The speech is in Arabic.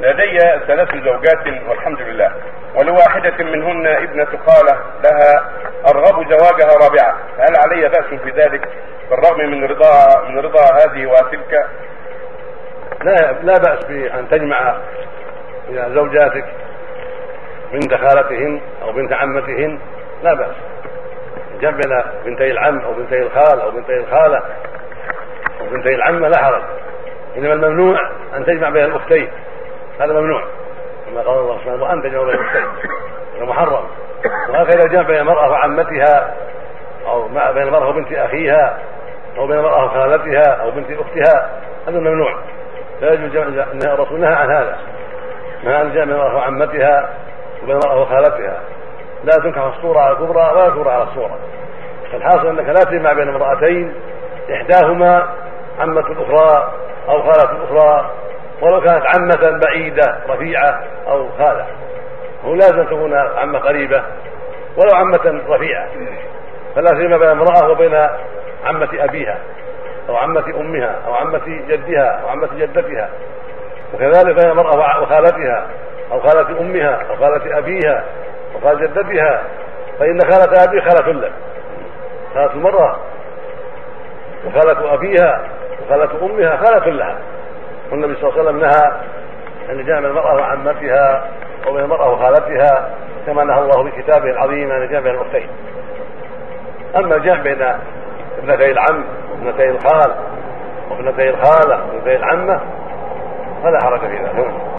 لدي ثلاث زوجات والحمد لله. ولواحدة منهن ابنة خالة لها أرغب زواجها رابعة. فهل علي بأس في ذلك؟ بالرغم من رضا من رضا هذه وتلك. لا لا بأس بأن تجمع إلى زوجاتك بنت خالتهن أو بنت عمتهن. لا بأس. جمع بنتي العم أو بنتي الخال أو بنتي الخالة أو بنتي العمة لا حرج. إنما الممنوع أن تجمع بين الأختين. هذا ممنوع. كما قال الله سبحانه تجمع بين الأختين هذا محرم. وهكذا جمع بين المرأة وعمتها أو بين المرأة وبنت أخيها أو بين المرأة وخالتها أو بنت أختها هذا ممنوع. لا يجوز جمع الرسول نهى عن هذا. نهى عن جمع بين المرأة وعمتها وبين المرأة وخالتها. لا تنكح الصورة على الكبرى ولا الكبرى على الصورة. فالحاصل أنك لا تجمع بين امرأتين إحداهما عمة الأخرى أو خالة الأخرى ولو كانت عمة بعيدة رفيعة أو خالة. هو لازم تكون عمة قريبة. ولو عمة رفيعة. فلا تجمع بين امرأة وبين عمة أبيها أو عمة أمها أو عمة جدها أو عمة جدتها. وكذلك بين المرأة وخالتها أو خالة أمها أو خالة أبيها أو خالة جدتها. فإن خالة أبي خالة لك. خالة المرأة وخالة أبيها وخالة أمها خالة لها. والنبي صلى الله عليه وسلم نهى أن يجامع المرأة وعمتها وبين المرأة وخالتها كما نهى الله بكتابه العظيم أن يجامع بين الأختين أما الجمع بين ابنتي العم وابنتي الخال وابنتي الخالة وابنتي العمة فلا حرج في ذلك.